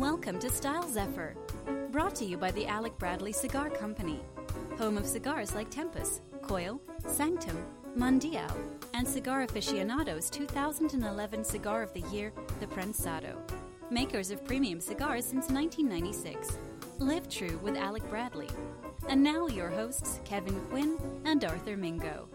Welcome to Style Zephyr, brought to you by the Alec Bradley Cigar Company, home of cigars like Tempus, Coyol, Sanctum, Mundial, and Cigar Aficionado's 2011 Cigar of the Year, the Prensado. Makers of premium cigars since 1996. Live true with Alec Bradley. And now your hosts, Kevin Quinn and Arthur Mingo.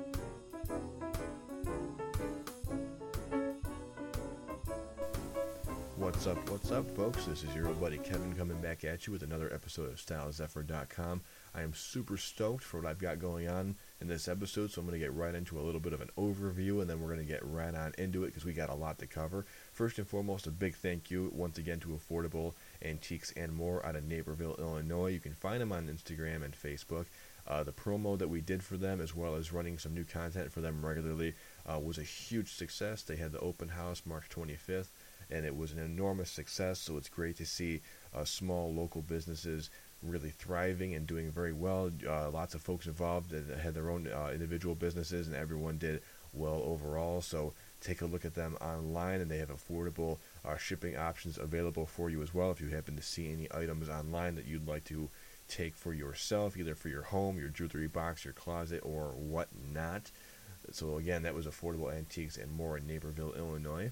What's up, what's up, folks? This is your old buddy Kevin coming back at you with another episode of StyleZephyr.com. I am super stoked for what I've got going on in this episode, so I'm going to get right into a little bit of an overview and then we're going to get right on into it because we got a lot to cover. First and foremost, a big thank you once again to Affordable Antiques and More out of Naperville, Illinois. You can find them on Instagram and Facebook. Uh, the promo that we did for them, as well as running some new content for them regularly, uh, was a huge success. They had the open house March 25th and it was an enormous success. So it's great to see uh, small local businesses really thriving and doing very well. Uh, lots of folks involved that had their own uh, individual businesses, and everyone did well overall. So take a look at them online, and they have affordable uh, shipping options available for you as well. If you happen to see any items online that you'd like to take for yourself, either for your home, your jewelry box, your closet, or whatnot. So again, that was Affordable Antiques and More in Naperville, Illinois.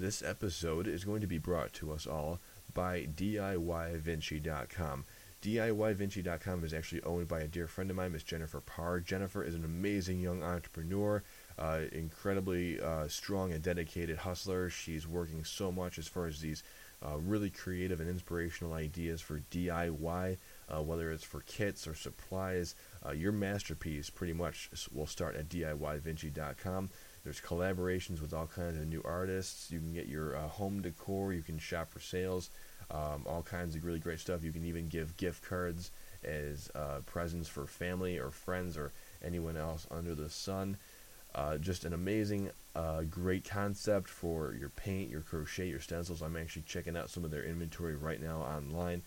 This episode is going to be brought to us all by DIYVinci.com. DIYVinci.com is actually owned by a dear friend of mine, Miss Jennifer Parr. Jennifer is an amazing young entrepreneur, uh, incredibly uh, strong and dedicated hustler. She's working so much as far as these uh, really creative and inspirational ideas for DIY, uh, whether it's for kits or supplies. Uh, your masterpiece pretty much will start at DIYVinci.com. There's collaborations with all kinds of new artists. You can get your uh, home decor. You can shop for sales. Um, all kinds of really great stuff. You can even give gift cards as uh, presents for family or friends or anyone else under the sun. Uh, just an amazing, uh, great concept for your paint, your crochet, your stencils. I'm actually checking out some of their inventory right now online.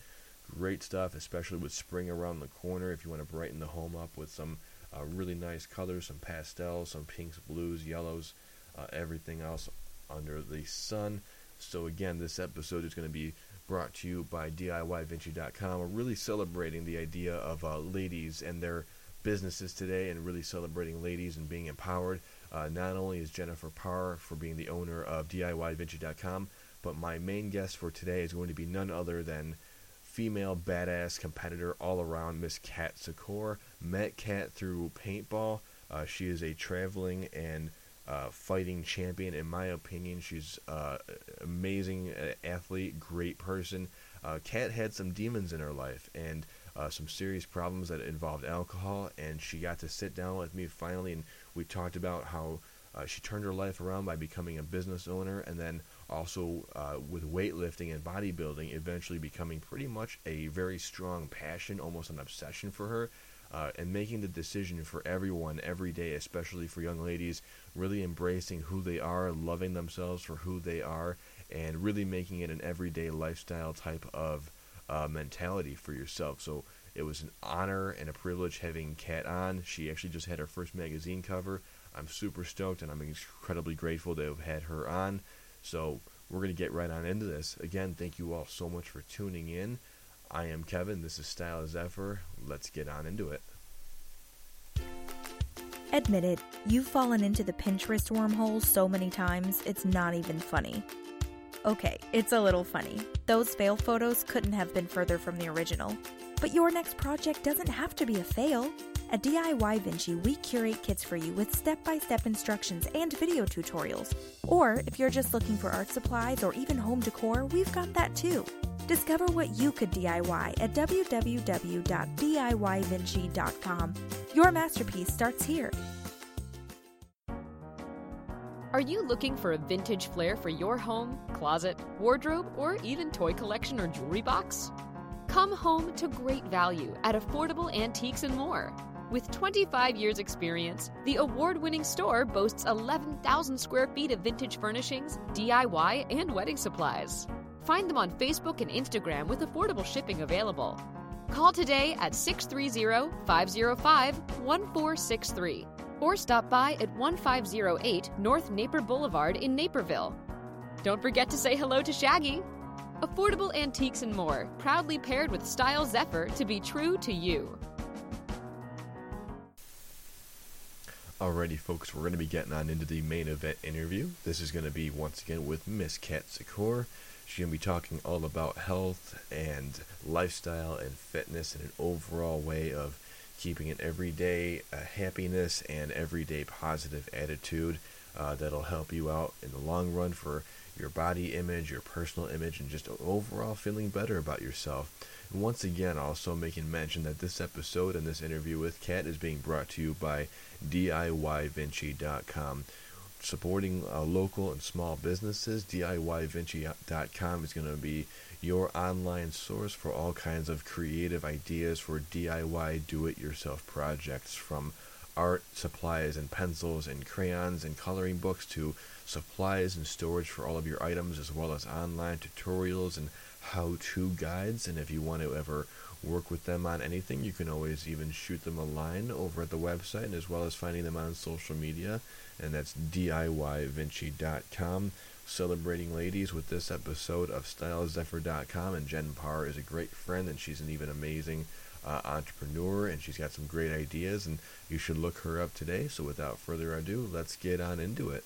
Great stuff, especially with spring around the corner. If you want to brighten the home up with some uh, really nice colors, some pastels, some pinks, blues, yellows, uh, everything else under the sun. So again, this episode is going to be brought to you by DIYVinci.com. We're really celebrating the idea of uh, ladies and their businesses today, and really celebrating ladies and being empowered. Uh, not only is Jennifer Parr for being the owner of DIYVinci.com, but my main guest for today is going to be none other than female badass competitor all around, Miss Kat Secor. Met Kat through paintball. Uh, she is a traveling and uh, fighting champion, in my opinion. She's uh, amazing uh, athlete, great person. Uh, Kat had some demons in her life and uh, some serious problems that involved alcohol, and she got to sit down with me finally, and we talked about how uh, she turned her life around by becoming a business owner and then also uh, with weightlifting and bodybuilding eventually becoming pretty much a very strong passion, almost an obsession for her. Uh, and making the decision for everyone every day, especially for young ladies, really embracing who they are, loving themselves for who they are, and really making it an everyday lifestyle type of uh, mentality for yourself. So it was an honor and a privilege having Kat on. She actually just had her first magazine cover. I'm super stoked and I'm incredibly grateful to have had her on. So we're going to get right on into this. Again, thank you all so much for tuning in. I am Kevin. This is Style Zephyr. Let's get on into it. Admit it, you've fallen into the Pinterest wormhole so many times, it's not even funny. Okay, it's a little funny. Those fail photos couldn't have been further from the original. But your next project doesn't have to be a fail. At DIY Vinci, we curate kits for you with step by step instructions and video tutorials. Or if you're just looking for art supplies or even home decor, we've got that too. Discover what you could DIY at www.diyvinci.com. Your masterpiece starts here. Are you looking for a vintage flair for your home, closet, wardrobe, or even toy collection or jewelry box? Come home to great value at affordable antiques and more. With 25 years' experience, the award winning store boasts 11,000 square feet of vintage furnishings, DIY, and wedding supplies. Find them on Facebook and Instagram with affordable shipping available. Call today at 630 505 1463 or stop by at 1508 North Naper Boulevard in Naperville. Don't forget to say hello to Shaggy. affordable antiques, and more, proudly paired with Style Zephyr to be true to you. Alrighty, folks, we're going to be getting on into the main event interview. This is going to be once again with Miss Kat Secor. She's going to be talking all about health and lifestyle and fitness and an overall way of keeping an everyday uh, happiness and everyday positive attitude uh, that'll help you out in the long run for your body image, your personal image, and just overall feeling better about yourself. And once again, also making mention that this episode and this interview with Kat is being brought to you by DIYVinci.com. Supporting uh, local and small businesses, DIYVinci.com is going to be your online source for all kinds of creative ideas for DIY do it yourself projects from art supplies and pencils and crayons and coloring books to supplies and storage for all of your items as well as online tutorials and how-to guides and if you want to ever work with them on anything you can always even shoot them a line over at the website and as well as finding them on social media and that's DIYVinci.com celebrating ladies with this episode of StyleZephyr.com and Jen Parr is a great friend and she's an even amazing uh, entrepreneur and she's got some great ideas and you should look her up today. So without further ado, let's get on into it.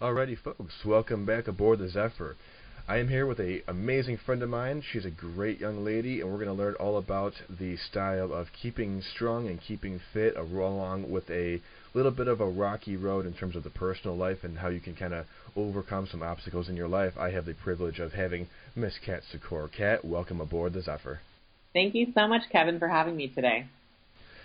Alrighty, folks, welcome back aboard the Zephyr. I am here with a amazing friend of mine. She's a great young lady, and we're going to learn all about the style of keeping strong and keeping fit, along with a little bit of a rocky road in terms of the personal life and how you can kind of overcome some obstacles in your life. I have the privilege of having Miss Kat Secor. Kat, welcome aboard the Zephyr. Thank you so much, Kevin, for having me today.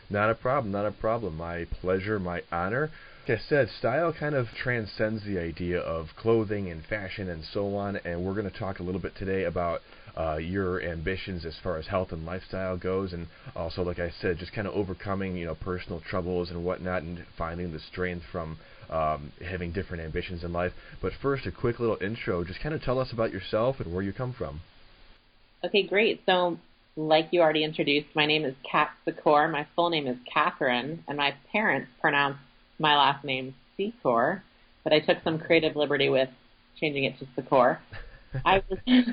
Not a problem, not a problem. My pleasure, my honor. Like I said, style kind of transcends the idea of clothing and fashion and so on, and we're going to talk a little bit today about uh, your ambitions as far as health and lifestyle goes, and also, like I said, just kind of overcoming you know personal troubles and whatnot, and finding the strength from um, having different ambitions in life. But first, a quick little intro. Just kind of tell us about yourself and where you come from. Okay, great. So, like you already introduced, my name is Kat Secor. My full name is Catherine, and my parents pronounce my last name is Secor, but I took some creative liberty with changing it to Secor. I was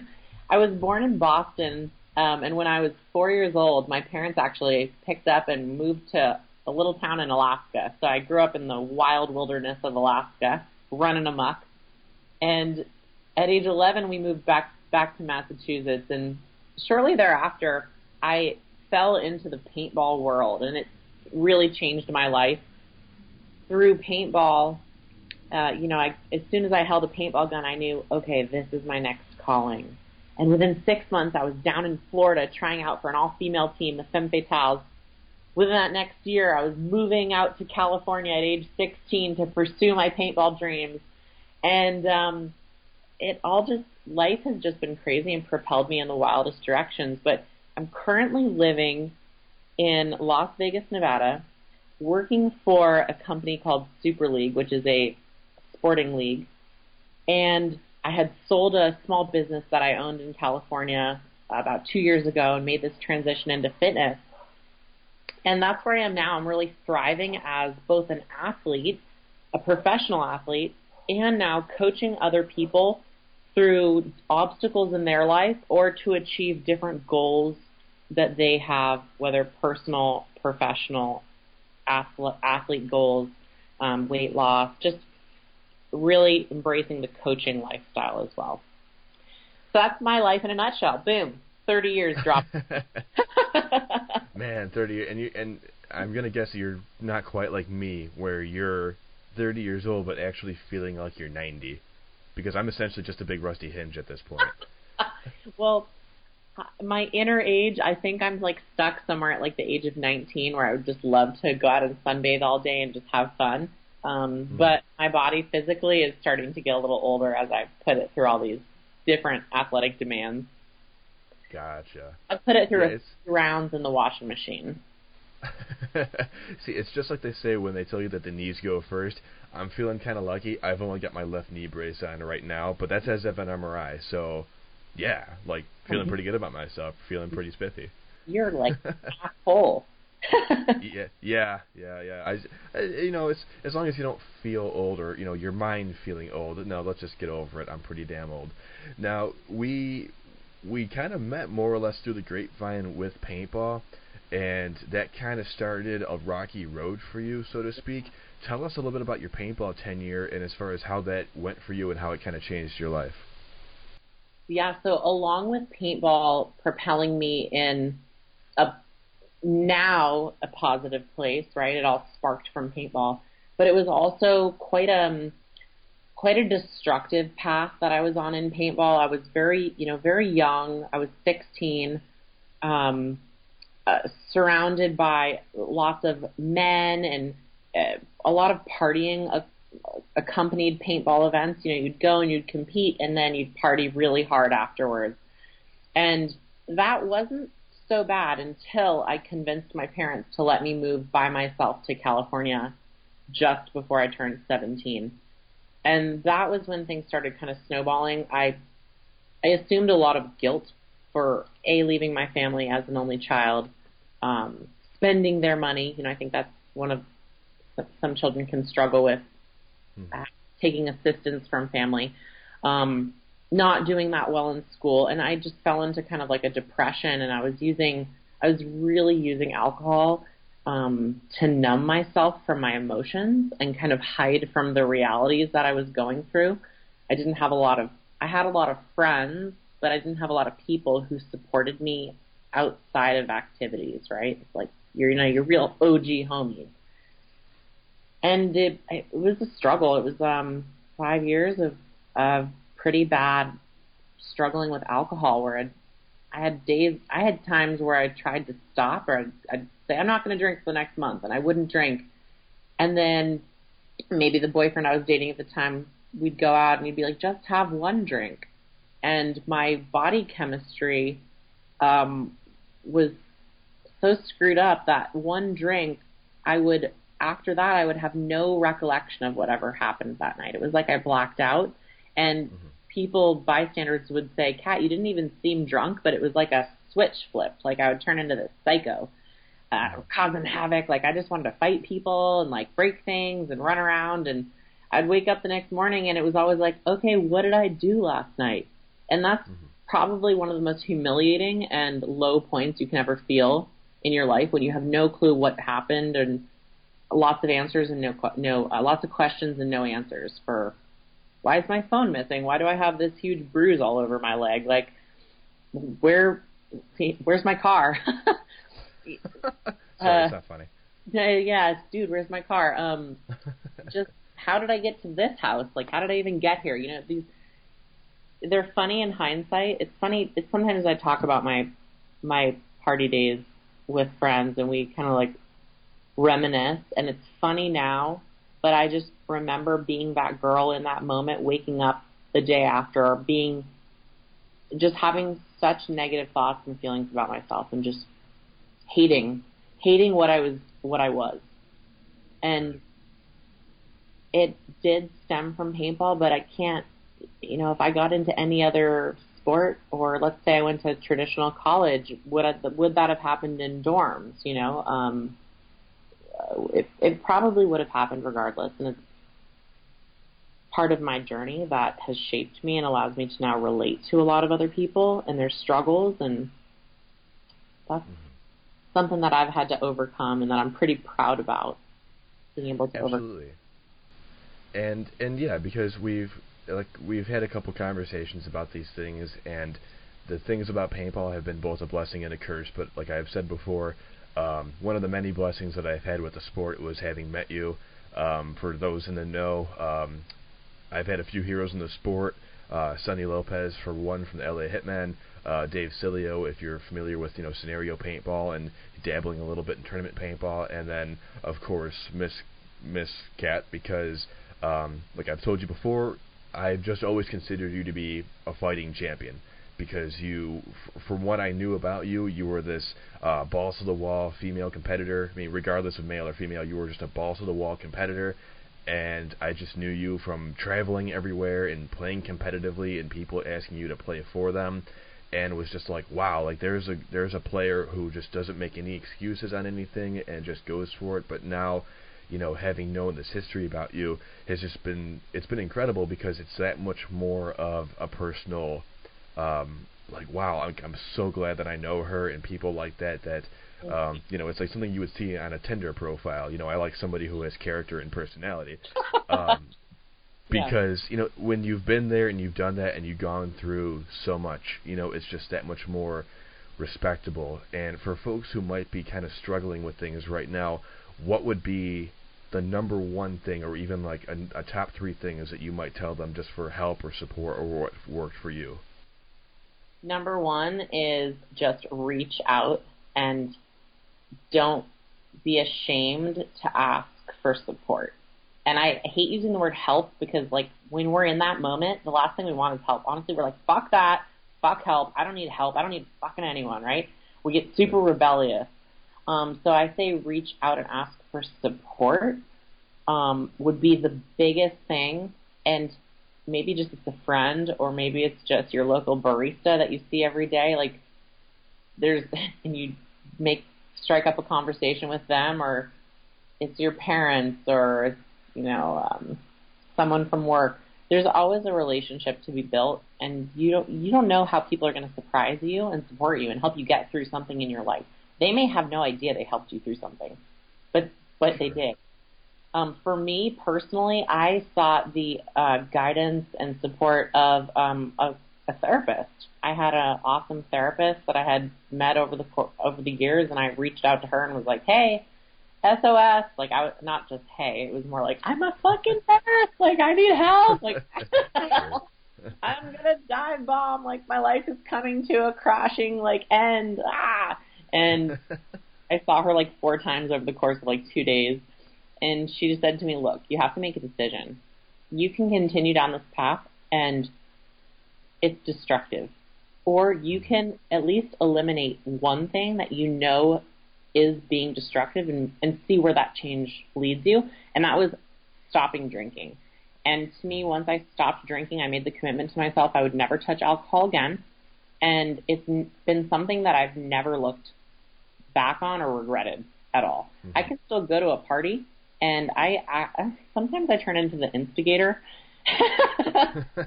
I was born in Boston, um, and when I was four years old, my parents actually picked up and moved to a little town in Alaska. So I grew up in the wild wilderness of Alaska, running amok. And at age 11, we moved back back to Massachusetts, and shortly thereafter, I fell into the paintball world, and it really changed my life through paintball, uh, you know, I, as soon as I held a paintball gun, I knew, okay, this is my next calling. And within six months, I was down in Florida trying out for an all-female team, the Femme Fatales. Within that next year, I was moving out to California at age 16 to pursue my paintball dreams. And um, it all just, life has just been crazy and propelled me in the wildest directions. But I'm currently living in Las Vegas, Nevada, working for a company called Super League, which is a sporting league. And I had sold a small business that I owned in California about two years ago and made this transition into fitness. And that's where I am now. I'm really thriving as both an athlete, a professional athlete, and now coaching other people through obstacles in their life or to achieve different goals that they have, whether personal, professional, athlete goals, um, weight loss, just really embracing the coaching lifestyle as well. So that's my life in a nutshell. Boom, thirty years drop. Man, thirty and you and I'm gonna guess you're not quite like me, where you're 30 years old but actually feeling like you're 90, because I'm essentially just a big rusty hinge at this point. well, my inner age, I think I'm like stuck somewhere at like the age of 19 where I would just love to go out and sunbathe all day and just have fun. Um, mm. But my body physically is starting to get a little older as I put it through all these different athletic demands. Gotcha. I put it through yeah, rounds in the washing machine. See, it's just like they say when they tell you that the knees go first. I'm feeling kind of lucky. I've only got my left knee brace on right now, but that's as if an MRI. So yeah, like feeling pretty good about myself, feeling pretty spiffy. You're like half full. yeah, yeah, yeah, yeah. I, I, you know, it's as long as you don't feel old or you know your mind feeling old. No, let's just get over it. I'm pretty damn old. Now we we kind of met more or less through the grapevine with paintball, and that kind of started a rocky road for you, so to speak. Tell us a little bit about your paintball tenure and as far as how that went for you and how it kind of changed your life. Yeah, so along with paintball propelling me in a now a positive place, right? It all sparked from paintball, but it was also quite a um, quite a destructive path that I was on in paintball. I was very, you know, very young. I was 16, um, uh, surrounded by lots of men and uh, a lot of partying. Uh, accompanied paintball events. You know, you'd go and you'd compete, and then you'd party really hard afterwards. And that wasn't so bad until I convinced my parents to let me move by myself to California just before I turned 17. And that was when things started kind of snowballing. I I assumed a lot of guilt for a leaving my family as an only child, um, spending their money. You know, I think that's one of some children can struggle with mm-hmm. taking assistance from family. Um, not doing that well in school and I just fell into kind of like a depression and I was using I was really using alcohol um to numb myself from my emotions and kind of hide from the realities that I was going through. I didn't have a lot of I had a lot of friends, but I didn't have a lot of people who supported me outside of activities, right? It's like you're you know, your real OG homies. And it it was a struggle. It was um 5 years of of pretty bad struggling with alcohol where I'd, I had days, I had times where I tried to stop or I'd, I'd say, I'm not going to drink for the next month and I wouldn't drink. And then maybe the boyfriend I was dating at the time, we'd go out and he'd be like, just have one drink. And my body chemistry, um, was so screwed up that one drink, I would, after that, I would have no recollection of whatever happened that night. It was like I blacked out. And mm-hmm people, bystanders would say, "Kat, you didn't even seem drunk, but it was like a switch flipped. Like I would turn into this psycho, uh, causing havoc. Like I just wanted to fight people and like break things and run around. And I'd wake up the next morning and it was always like, okay, what did I do last night? And that's mm-hmm. probably one of the most humiliating and low points you can ever feel in your life when you have no clue what happened and lots of answers and no, no, uh, lots of questions and no answers for why is my phone missing? Why do I have this huge bruise all over my leg? Like, where, where's my car? Sorry, uh, it's not funny. Yeah, dude, where's my car? Um, just how did I get to this house? Like, how did I even get here? You know, these they're funny in hindsight. It's funny. It's sometimes I talk about my my party days with friends, and we kind of like reminisce, and it's funny now but I just remember being that girl in that moment, waking up the day after, being just having such negative thoughts and feelings about myself, and just hating, hating what I was, what I was, and it did stem from paintball, but I can't, you know, if I got into any other sport, or let's say I went to traditional college, would I, would that have happened in dorms? You know, um, it, it probably would have happened regardless. And it's part of my journey that has shaped me and allows me to now relate to a lot of other people and their struggles. And that's mm-hmm. something that I've had to overcome and that I'm pretty proud about being able to Absolutely. overcome. And and yeah, because we've like we've had a couple conversations about these things and the things about paintball have been both a blessing and a curse, but like I've said before, um, one of the many blessings that I've had with the sport was having met you. Um, for those in the know, um, I've had a few heroes in the sport. Uh, Sonny Lopez, for one, from the LA Hitmen. Uh, Dave Cilio, if you're familiar with you know scenario paintball and dabbling a little bit in tournament paintball, and then of course Miss Miss Kat, because um, like I've told you before, I've just always considered you to be a fighting champion because you, f- from what I knew about you, you were this uh, balls to the wall female competitor. I mean, regardless of male or female, you were just a balls to the wall competitor. And I just knew you from traveling everywhere and playing competitively, and people asking you to play for them. and was just like, wow, like there's a there's a player who just doesn't make any excuses on anything and just goes for it. But now, you know, having known this history about you has just been it's been incredible because it's that much more of a personal, um, like wow, I'm, I'm so glad that I know her and people like that that. Um, you know, it's like something you would see on a Tinder profile. You know, I like somebody who has character and personality. Um, because you know when you've been there and you've done that and you've gone through so much you know it's just that much more respectable and for folks who might be kind of struggling with things right now what would be the number one thing or even like a, a top three things that you might tell them just for help or support or what worked for you number one is just reach out and don't be ashamed to ask for support and I hate using the word help because like when we're in that moment, the last thing we want is help. Honestly, we're like, fuck that, fuck help. I don't need help. I don't need fucking anyone, right? We get super rebellious. Um, so I say reach out and ask for support um, would be the biggest thing. And maybe just it's a friend or maybe it's just your local barista that you see every day. Like there's, and you make, strike up a conversation with them or it's your parents or it's you know, um, someone from work. There's always a relationship to be built, and you don't you don't know how people are going to surprise you and support you and help you get through something in your life. They may have no idea they helped you through something, but but they did. Um, for me personally, I sought the uh, guidance and support of um, a, a therapist. I had an awesome therapist that I had met over the over the years, and I reached out to her and was like, "Hey, SOS. Like I was not just hey, it was more like I'm a fucking nurse. Like I need help. Like I'm gonna dive bomb. Like my life is coming to a crashing like end. Ah, and I saw her like four times over the course of like two days, and she just said to me, "Look, you have to make a decision. You can continue down this path, and it's destructive." Or you can at least eliminate one thing that you know is being destructive and, and see where that change leads you. And that was stopping drinking. And to me, once I stopped drinking, I made the commitment to myself I would never touch alcohol again. And it's been something that I've never looked back on or regretted at all. Mm-hmm. I can still go to a party, and I, I sometimes I turn into the instigator.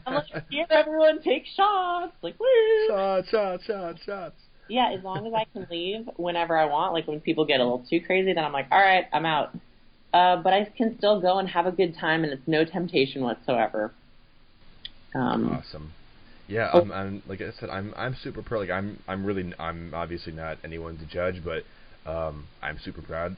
I'm like, here, everyone take shots, like woo, shots, shots, shots, shots yeah, as long as I can leave whenever I want, like when people get a little too crazy, then I'm like, all right, I'm out. Uh, but I can still go and have a good time, and it's no temptation whatsoever. Um, awesome. Yeah, I'm, I'm like I said, I'm I'm super proud. Like I'm I'm really I'm obviously not anyone to judge, but um, I'm super proud,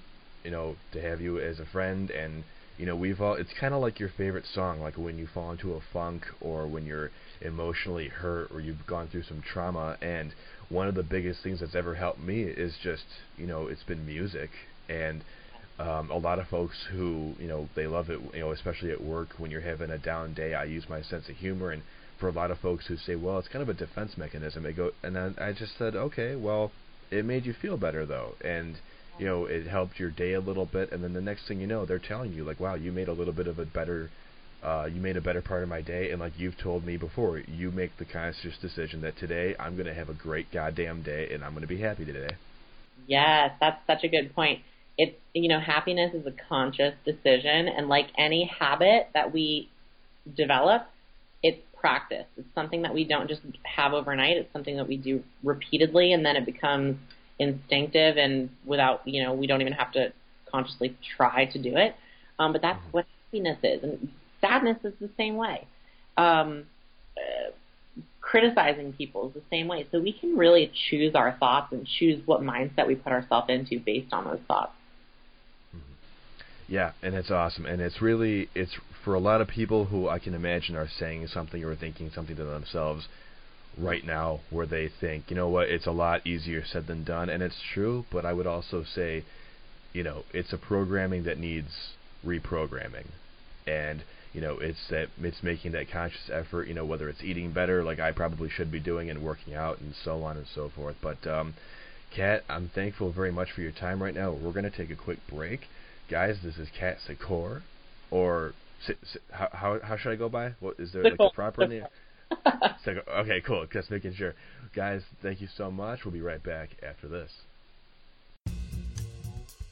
you know, to have you as a friend. And you know, we've all. It's kind of like your favorite song, like when you fall into a funk or when you're emotionally hurt or you've gone through some trauma. And one of the biggest things that's ever helped me is just you know it's been music and um, a lot of folks who you know they love it you know especially at work when you're having a down day I use my sense of humor and for a lot of folks who say well it's kind of a defense mechanism they go and then I just said okay well it made you feel better though and you know it helped your day a little bit and then the next thing you know they're telling you like wow you made a little bit of a better uh, you made a better part of my day, and like you've told me before, you make the conscious decision that today I'm going to have a great goddamn day, and I'm going to be happy today. Yes, that's such a good point. It's you know, happiness is a conscious decision, and like any habit that we develop, it's practice. It's something that we don't just have overnight. It's something that we do repeatedly, and then it becomes instinctive, and without you know, we don't even have to consciously try to do it. Um, but that's what happiness is, and sadness is the same way. Um, uh, criticizing people is the same way. So we can really choose our thoughts and choose what mindset we put ourselves into based on those thoughts. Mm-hmm. Yeah, and it's awesome, and it's really it's for a lot of people who I can imagine are saying something or thinking something to themselves right now where they think, you know what, it's a lot easier said than done, and it's true. But I would also say, you know, it's a programming that needs reprogramming, and you know it's that it's making that conscious effort you know whether it's eating better like I probably should be doing and working out and so on and so forth. But um Kat I'm thankful very much for your time right now. We're going to take a quick break. Guys this is Kat Secor or how, how how should I go by? What is there like a proper name so, okay, cool. Just making sure. Guys, thank you so much. We'll be right back after this.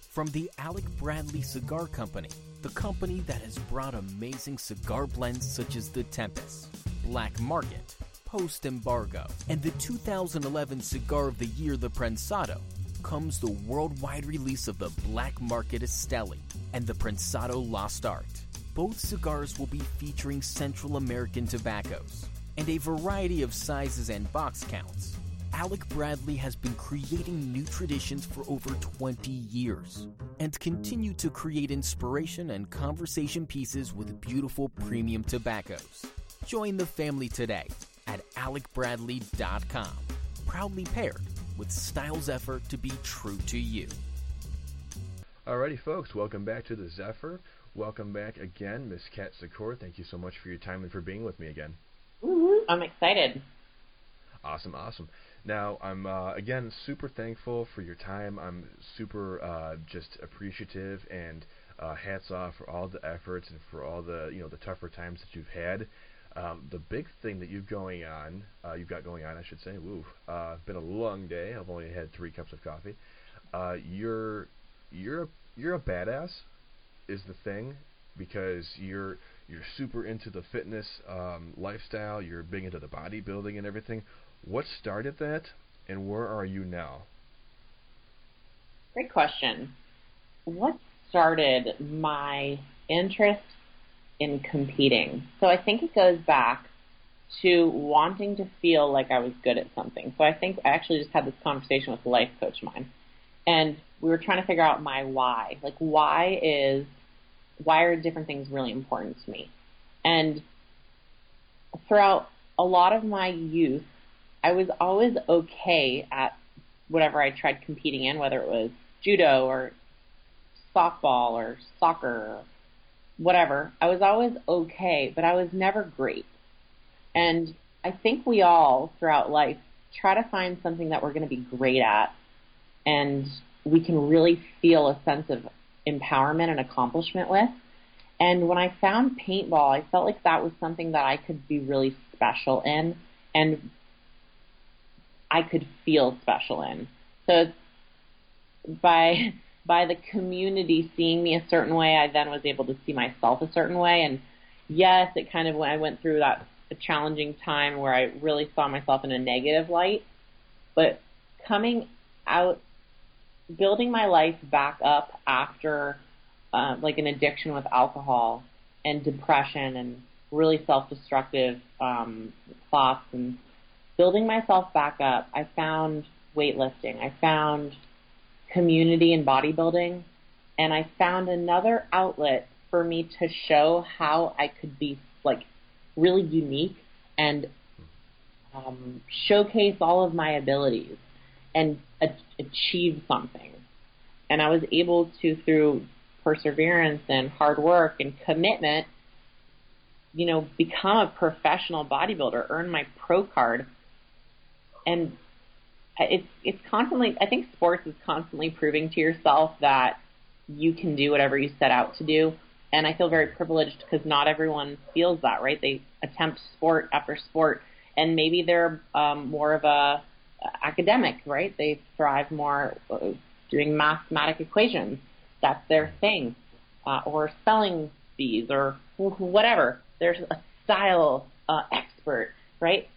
From the Alec Bradley Cigar Company, the company that has brought amazing cigar blends such as the Tempus, Black Market, Post Embargo, and the 2011 Cigar of the Year, the Prensado, comes the worldwide release of the Black Market Esteli and the Prensado Lost Art. Both cigars will be featuring Central American tobaccos and a variety of sizes and box counts. Alec Bradley has been creating new traditions for over 20 years and continue to create inspiration and conversation pieces with beautiful premium tobaccos. Join the family today at alecbradley.com. Proudly paired with Style Zephyr to be true to you. Alrighty, folks, welcome back to the Zephyr. Welcome back again, Miss Kat Secor. Thank you so much for your time and for being with me again. I'm excited. Awesome, awesome. Now, I'm uh, again super thankful for your time. I'm super uh, just appreciative and uh, hats off for all the efforts and for all the you know the tougher times that you've had. Um, the big thing that you've going on, uh, you've got going on, I should say. Woo, uh, been a long day. I've only had three cups of coffee. Uh, you're you're a, you're a badass, is the thing, because you're you're super into the fitness um, lifestyle. You're big into the bodybuilding and everything. What started that, and where are you now? Great question. What started my interest in competing? So I think it goes back to wanting to feel like I was good at something. So I think I actually just had this conversation with a life coach of mine. And we were trying to figure out my why. Like why is why are different things really important to me? And throughout a lot of my youth, I was always okay at whatever I tried competing in, whether it was judo or softball or soccer or whatever. I was always okay, but I was never great. And I think we all throughout life try to find something that we're going to be great at and we can really feel a sense of empowerment and accomplishment with. And when I found paintball, I felt like that was something that I could be really special in and I could feel special in. So by by the community seeing me a certain way, I then was able to see myself a certain way. And yes, it kind of when I went through that challenging time where I really saw myself in a negative light. But coming out, building my life back up after uh, like an addiction with alcohol and depression and really self-destructive um, thoughts and building myself back up, I found weightlifting. I found community and bodybuilding, and I found another outlet for me to show how I could be like really unique and um, showcase all of my abilities and achieve something. And I was able to, through perseverance and hard work and commitment, you know, become a professional bodybuilder, earn my pro card, and it's it's constantly. I think sports is constantly proving to yourself that you can do whatever you set out to do. And I feel very privileged because not everyone feels that, right? They attempt sport after sport, and maybe they're um, more of a academic, right? They thrive more uh, doing mathematic equations. That's their thing, uh, or spelling bees, or whatever. There's a style uh, expert, right?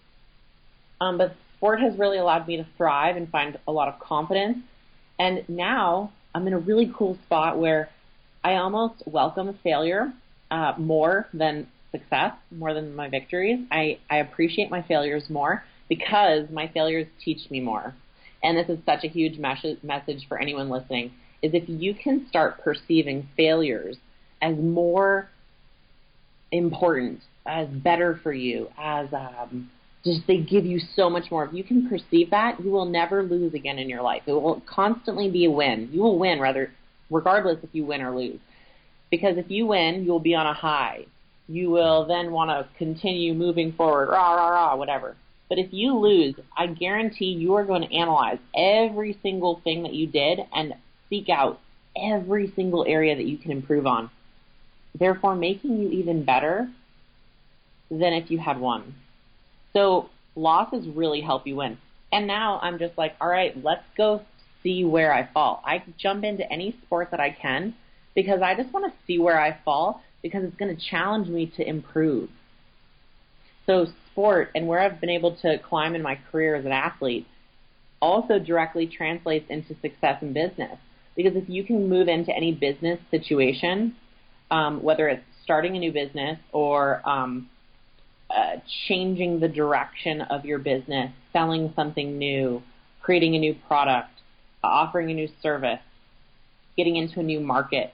Um, but sport has really allowed me to thrive and find a lot of confidence. And now I'm in a really cool spot where I almost welcome failure uh, more than success, more than my victories. I, I appreciate my failures more because my failures teach me more. And this is such a huge mes- message for anyone listening is if you can start perceiving failures as more important, as better for you, as um, just they give you so much more. If you can perceive that, you will never lose again in your life. It will constantly be a win. You will win rather regardless if you win or lose. Because if you win, you will be on a high. You will then want to continue moving forward, rah, rah, rah, whatever. But if you lose, I guarantee you are going to analyze every single thing that you did and seek out every single area that you can improve on. Therefore, making you even better than if you had won. So losses really help you win. And now I'm just like, all right, let's go see where I fall. I jump into any sport that I can because I just want to see where I fall because it's going to challenge me to improve. So sport and where I've been able to climb in my career as an athlete also directly translates into success in business. Because if you can move into any business situation, um, whether it's starting a new business or um, uh, changing the direction of your business, selling something new, creating a new product, offering a new service, getting into a new market,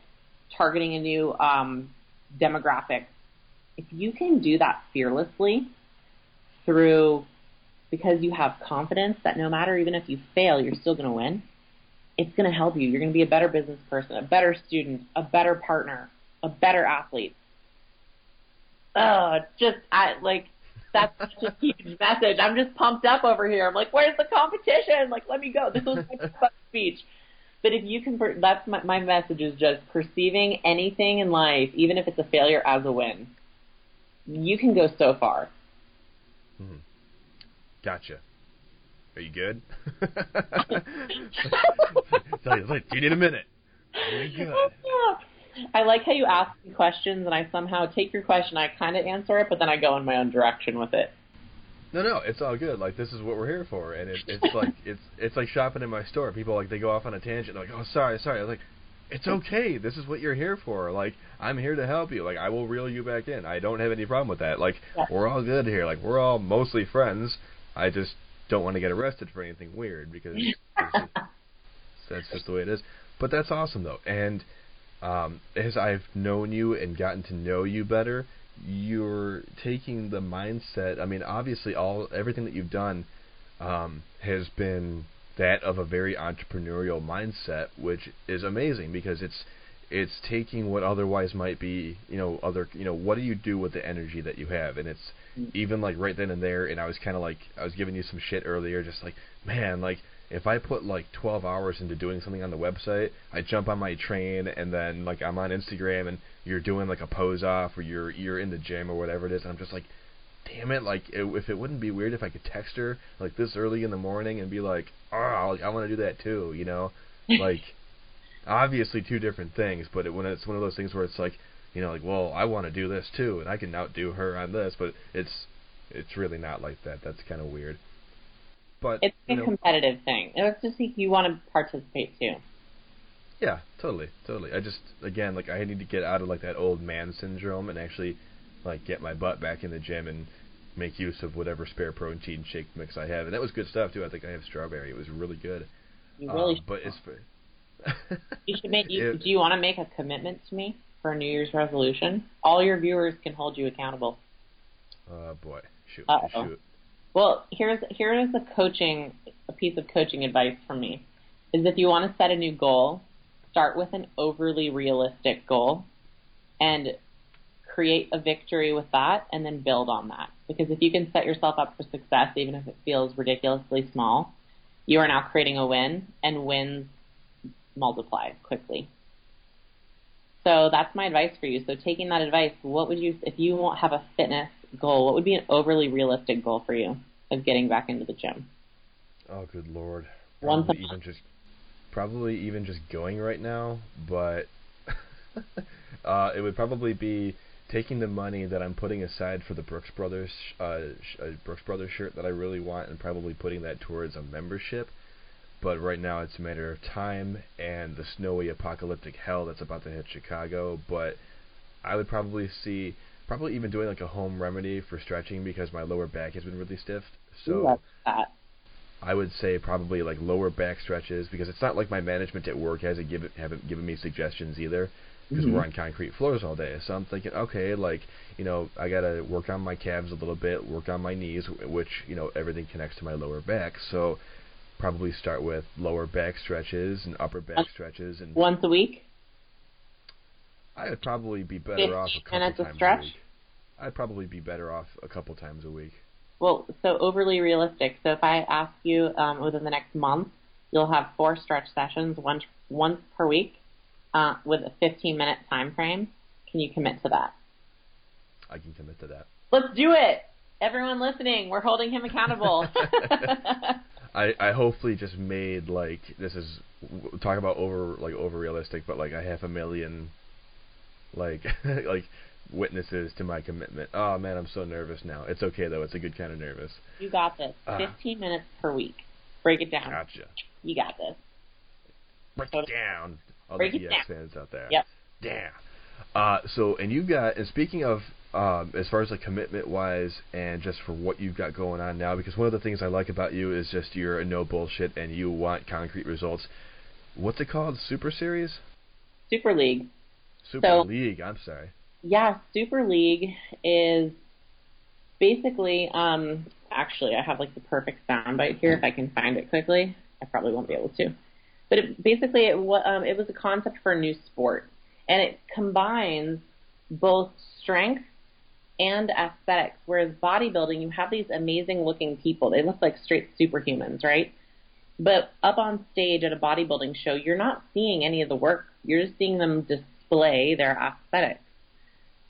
targeting a new um, demographic. If you can do that fearlessly through because you have confidence that no matter even if you fail, you're still going to win, it's going to help you. You're going to be a better business person, a better student, a better partner, a better athlete. Oh, just I like that's such a huge message. I'm just pumped up over here. I'm like, where's the competition? Like, let me go. This was my speech. But if you can, that's my, my message is just perceiving anything in life, even if it's a failure, as a win. You can go so far. Mm-hmm. Gotcha. Are you good? Tell you, like, do you need a minute? Are you good? I like how you ask me questions and I somehow take your question, I kind of answer it, but then I go in my own direction with it. No, no, it's all good. Like this is what we're here for, and it, it's like it's it's like shopping in my store. People like they go off on a tangent, like, oh, sorry, sorry. I was like, it's okay. This is what you're here for. Like I'm here to help you. Like I will reel you back in. I don't have any problem with that. Like yeah. we're all good here. Like we're all mostly friends. I just don't want to get arrested for anything weird because that's just the way it is. But that's awesome though, and um, as I've known you and gotten to know you better, you're taking the mindset. I mean, obviously, all everything that you've done um, has been that of a very entrepreneurial mindset, which is amazing because it's it's taking what otherwise might be, you know, other, you know, what do you do with the energy that you have? And it's mm. even like right then and there. And I was kind of like, I was giving you some shit earlier, just like, man, like if I put like 12 hours into doing something on the website, I jump on my train and then like I'm on Instagram and you're doing like a pose off or you're you're in the gym or whatever it is, and I'm just like, damn it, like it, if it wouldn't be weird if I could text her like this early in the morning and be like, oh, like, I want to do that too, you know, like obviously two different things, but it, when it's one of those things where it's like, you know, like well I want to do this too and I can outdo her on this, but it's it's really not like that. That's kind of weird. But it's a know, competitive thing. It's just like you want to participate too. Yeah, totally, totally. I just again like I need to get out of like that old man syndrome and actually like get my butt back in the gym and make use of whatever spare protein shake mix I have. And that was good stuff too. I think I have strawberry. It was really good. You really um, but it's you should make you, do you want to make a commitment to me for a New Year's resolution? All your viewers can hold you accountable. Oh uh, boy. Shoot. Uh-oh. Shoot. Well, here's here is a coaching a piece of coaching advice from me. Is if you want to set a new goal, start with an overly realistic goal and create a victory with that and then build on that. Because if you can set yourself up for success even if it feels ridiculously small, you are now creating a win and wins multiply quickly. So that's my advice for you. So taking that advice, what would you if you have a fitness goal, what would be an overly realistic goal for you of getting back into the gym? Oh, good lord! Probably even just probably even just going right now, but uh, it would probably be taking the money that I'm putting aside for the Brooks Brothers uh, sh- uh, Brooks Brothers shirt that I really want, and probably putting that towards a membership. But right now, it's a matter of time and the snowy apocalyptic hell that's about to hit Chicago. But I would probably see probably even doing like a home remedy for stretching because my lower back has been really stiff. So I would say probably like lower back stretches because it's not like my management at work hasn't given haven't given me suggestions either because mm-hmm. we're on concrete floors all day. So I'm thinking, okay, like you know, I gotta work on my calves a little bit, work on my knees, which you know everything connects to my lower back. So probably start with lower back stretches and upper back stretches and once a week. I would probably be better off a couple minutes times stretch? a week. I'd probably be better off a couple times a week. Well, so overly realistic. So if I ask you um, within the next month, you'll have four stretch sessions, once once per week, uh, with a 15 minute time frame. Can you commit to that? I can commit to that. Let's do it. Everyone listening, we're holding him accountable. I I hopefully just made like this is talk about over like over realistic, but like a half a million like like witnesses to my commitment. Oh man, I'm so nervous now. It's okay though. It's a good kind of nervous. you got this. Uh. 15 minutes per week. Break it down. Gotcha. You got this. Break it down. All Break the EX down. fans out there. Yep. Damn. Uh, so and you've got and speaking of um, as far as like commitment wise and just for what you've got going on now, because one of the things I like about you is just you're a no bullshit and you want concrete results. What's it called? Super Series? Super League. Super So- League. I'm sorry. Yeah, Super League is basically um actually I have like the perfect soundbite here if I can find it quickly. I probably won't be able to. But it, basically it um it was a concept for a new sport and it combines both strength and aesthetics whereas bodybuilding you have these amazing looking people. They look like straight superhumans, right? But up on stage at a bodybuilding show, you're not seeing any of the work. You're just seeing them display their aesthetics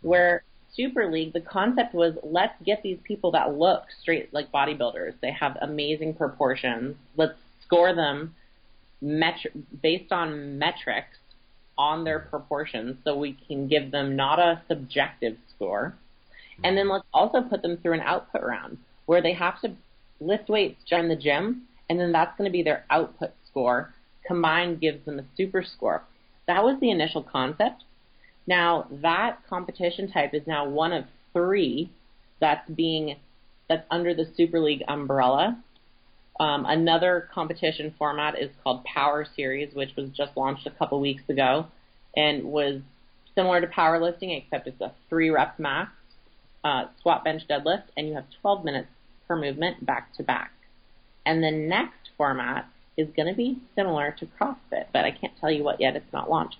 where Super League, the concept was let's get these people that look straight like bodybuilders. They have amazing proportions. Let's score them based on metrics on their proportions so we can give them not a subjective score. And then let's also put them through an output round where they have to lift weights during the gym and then that's going to be their output score. Combined gives them a super score. That was the initial concept. Now that competition type is now one of three that's being that's under the Super League umbrella. Um, another competition format is called Power Series, which was just launched a couple weeks ago, and was similar to powerlifting except it's a three rep max, uh, squat, bench, deadlift, and you have 12 minutes per movement back to back. And the next format is going to be similar to CrossFit, but I can't tell you what yet. It's not launched.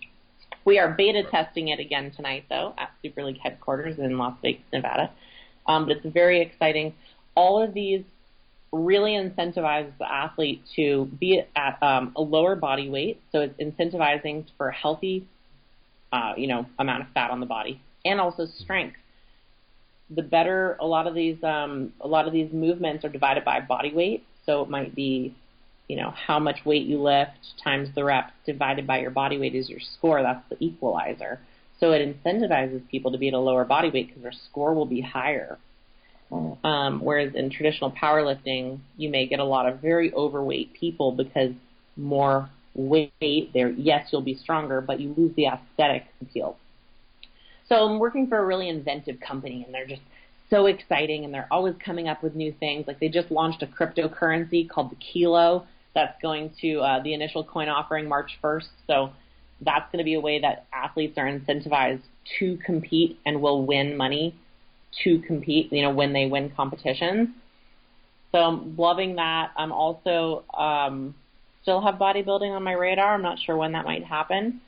We are beta testing it again tonight, though, at Super League headquarters in Las Vegas, Nevada. Um, but it's very exciting. All of these really incentivizes the athlete to be at um, a lower body weight, so it's incentivizing for a healthy, uh, you know, amount of fat on the body, and also strength. The better a lot of these um, a lot of these movements are divided by body weight, so it might be you know, how much weight you lift times the reps divided by your body weight is your score. That's the equalizer. So it incentivizes people to be at a lower body weight because their score will be higher. Um, whereas in traditional powerlifting, you may get a lot of very overweight people because more weight there. Yes, you'll be stronger, but you lose the aesthetic appeal. So I'm working for a really inventive company, and they're just so exciting, and they're always coming up with new things. Like they just launched a cryptocurrency called the Kilo that's going to uh, the initial coin offering March 1st. So that's going to be a way that athletes are incentivized to compete and will win money to compete. You know, when they win competitions. So I'm loving that. I'm also um, still have bodybuilding on my radar. I'm not sure when that might happen.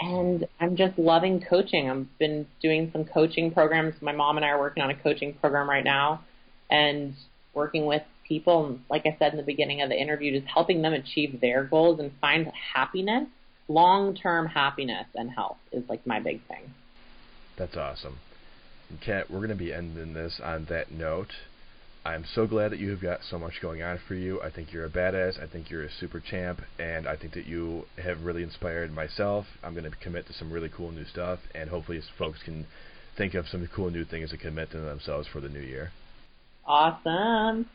And I'm just loving coaching. I've been doing some coaching programs. My mom and I are working on a coaching program right now and working with people. And like I said in the beginning of the interview, just helping them achieve their goals and find happiness, long term happiness and health is like my big thing. That's awesome. Kat, we're going to be ending this on that note. I'm so glad that you have got so much going on for you. I think you're a badass. I think you're a super champ, and I think that you have really inspired myself. I'm going to commit to some really cool new stuff, and hopefully, folks can think of some cool new things to commit to themselves for the new year. Awesome.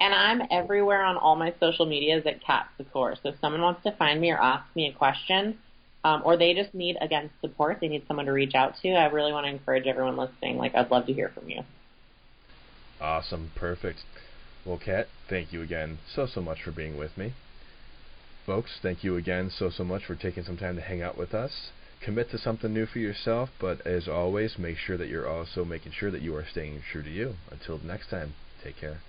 And I'm everywhere on all my social medias at Kat. So if someone wants to find me or ask me a question, um, or they just need, again, support, they need someone to reach out to, I really want to encourage everyone listening. Like, I'd love to hear from you. Awesome. Perfect. Well, Kat, thank you again so, so much for being with me. Folks, thank you again so, so much for taking some time to hang out with us. Commit to something new for yourself, but as always, make sure that you're also making sure that you are staying true to you. Until next time, take care.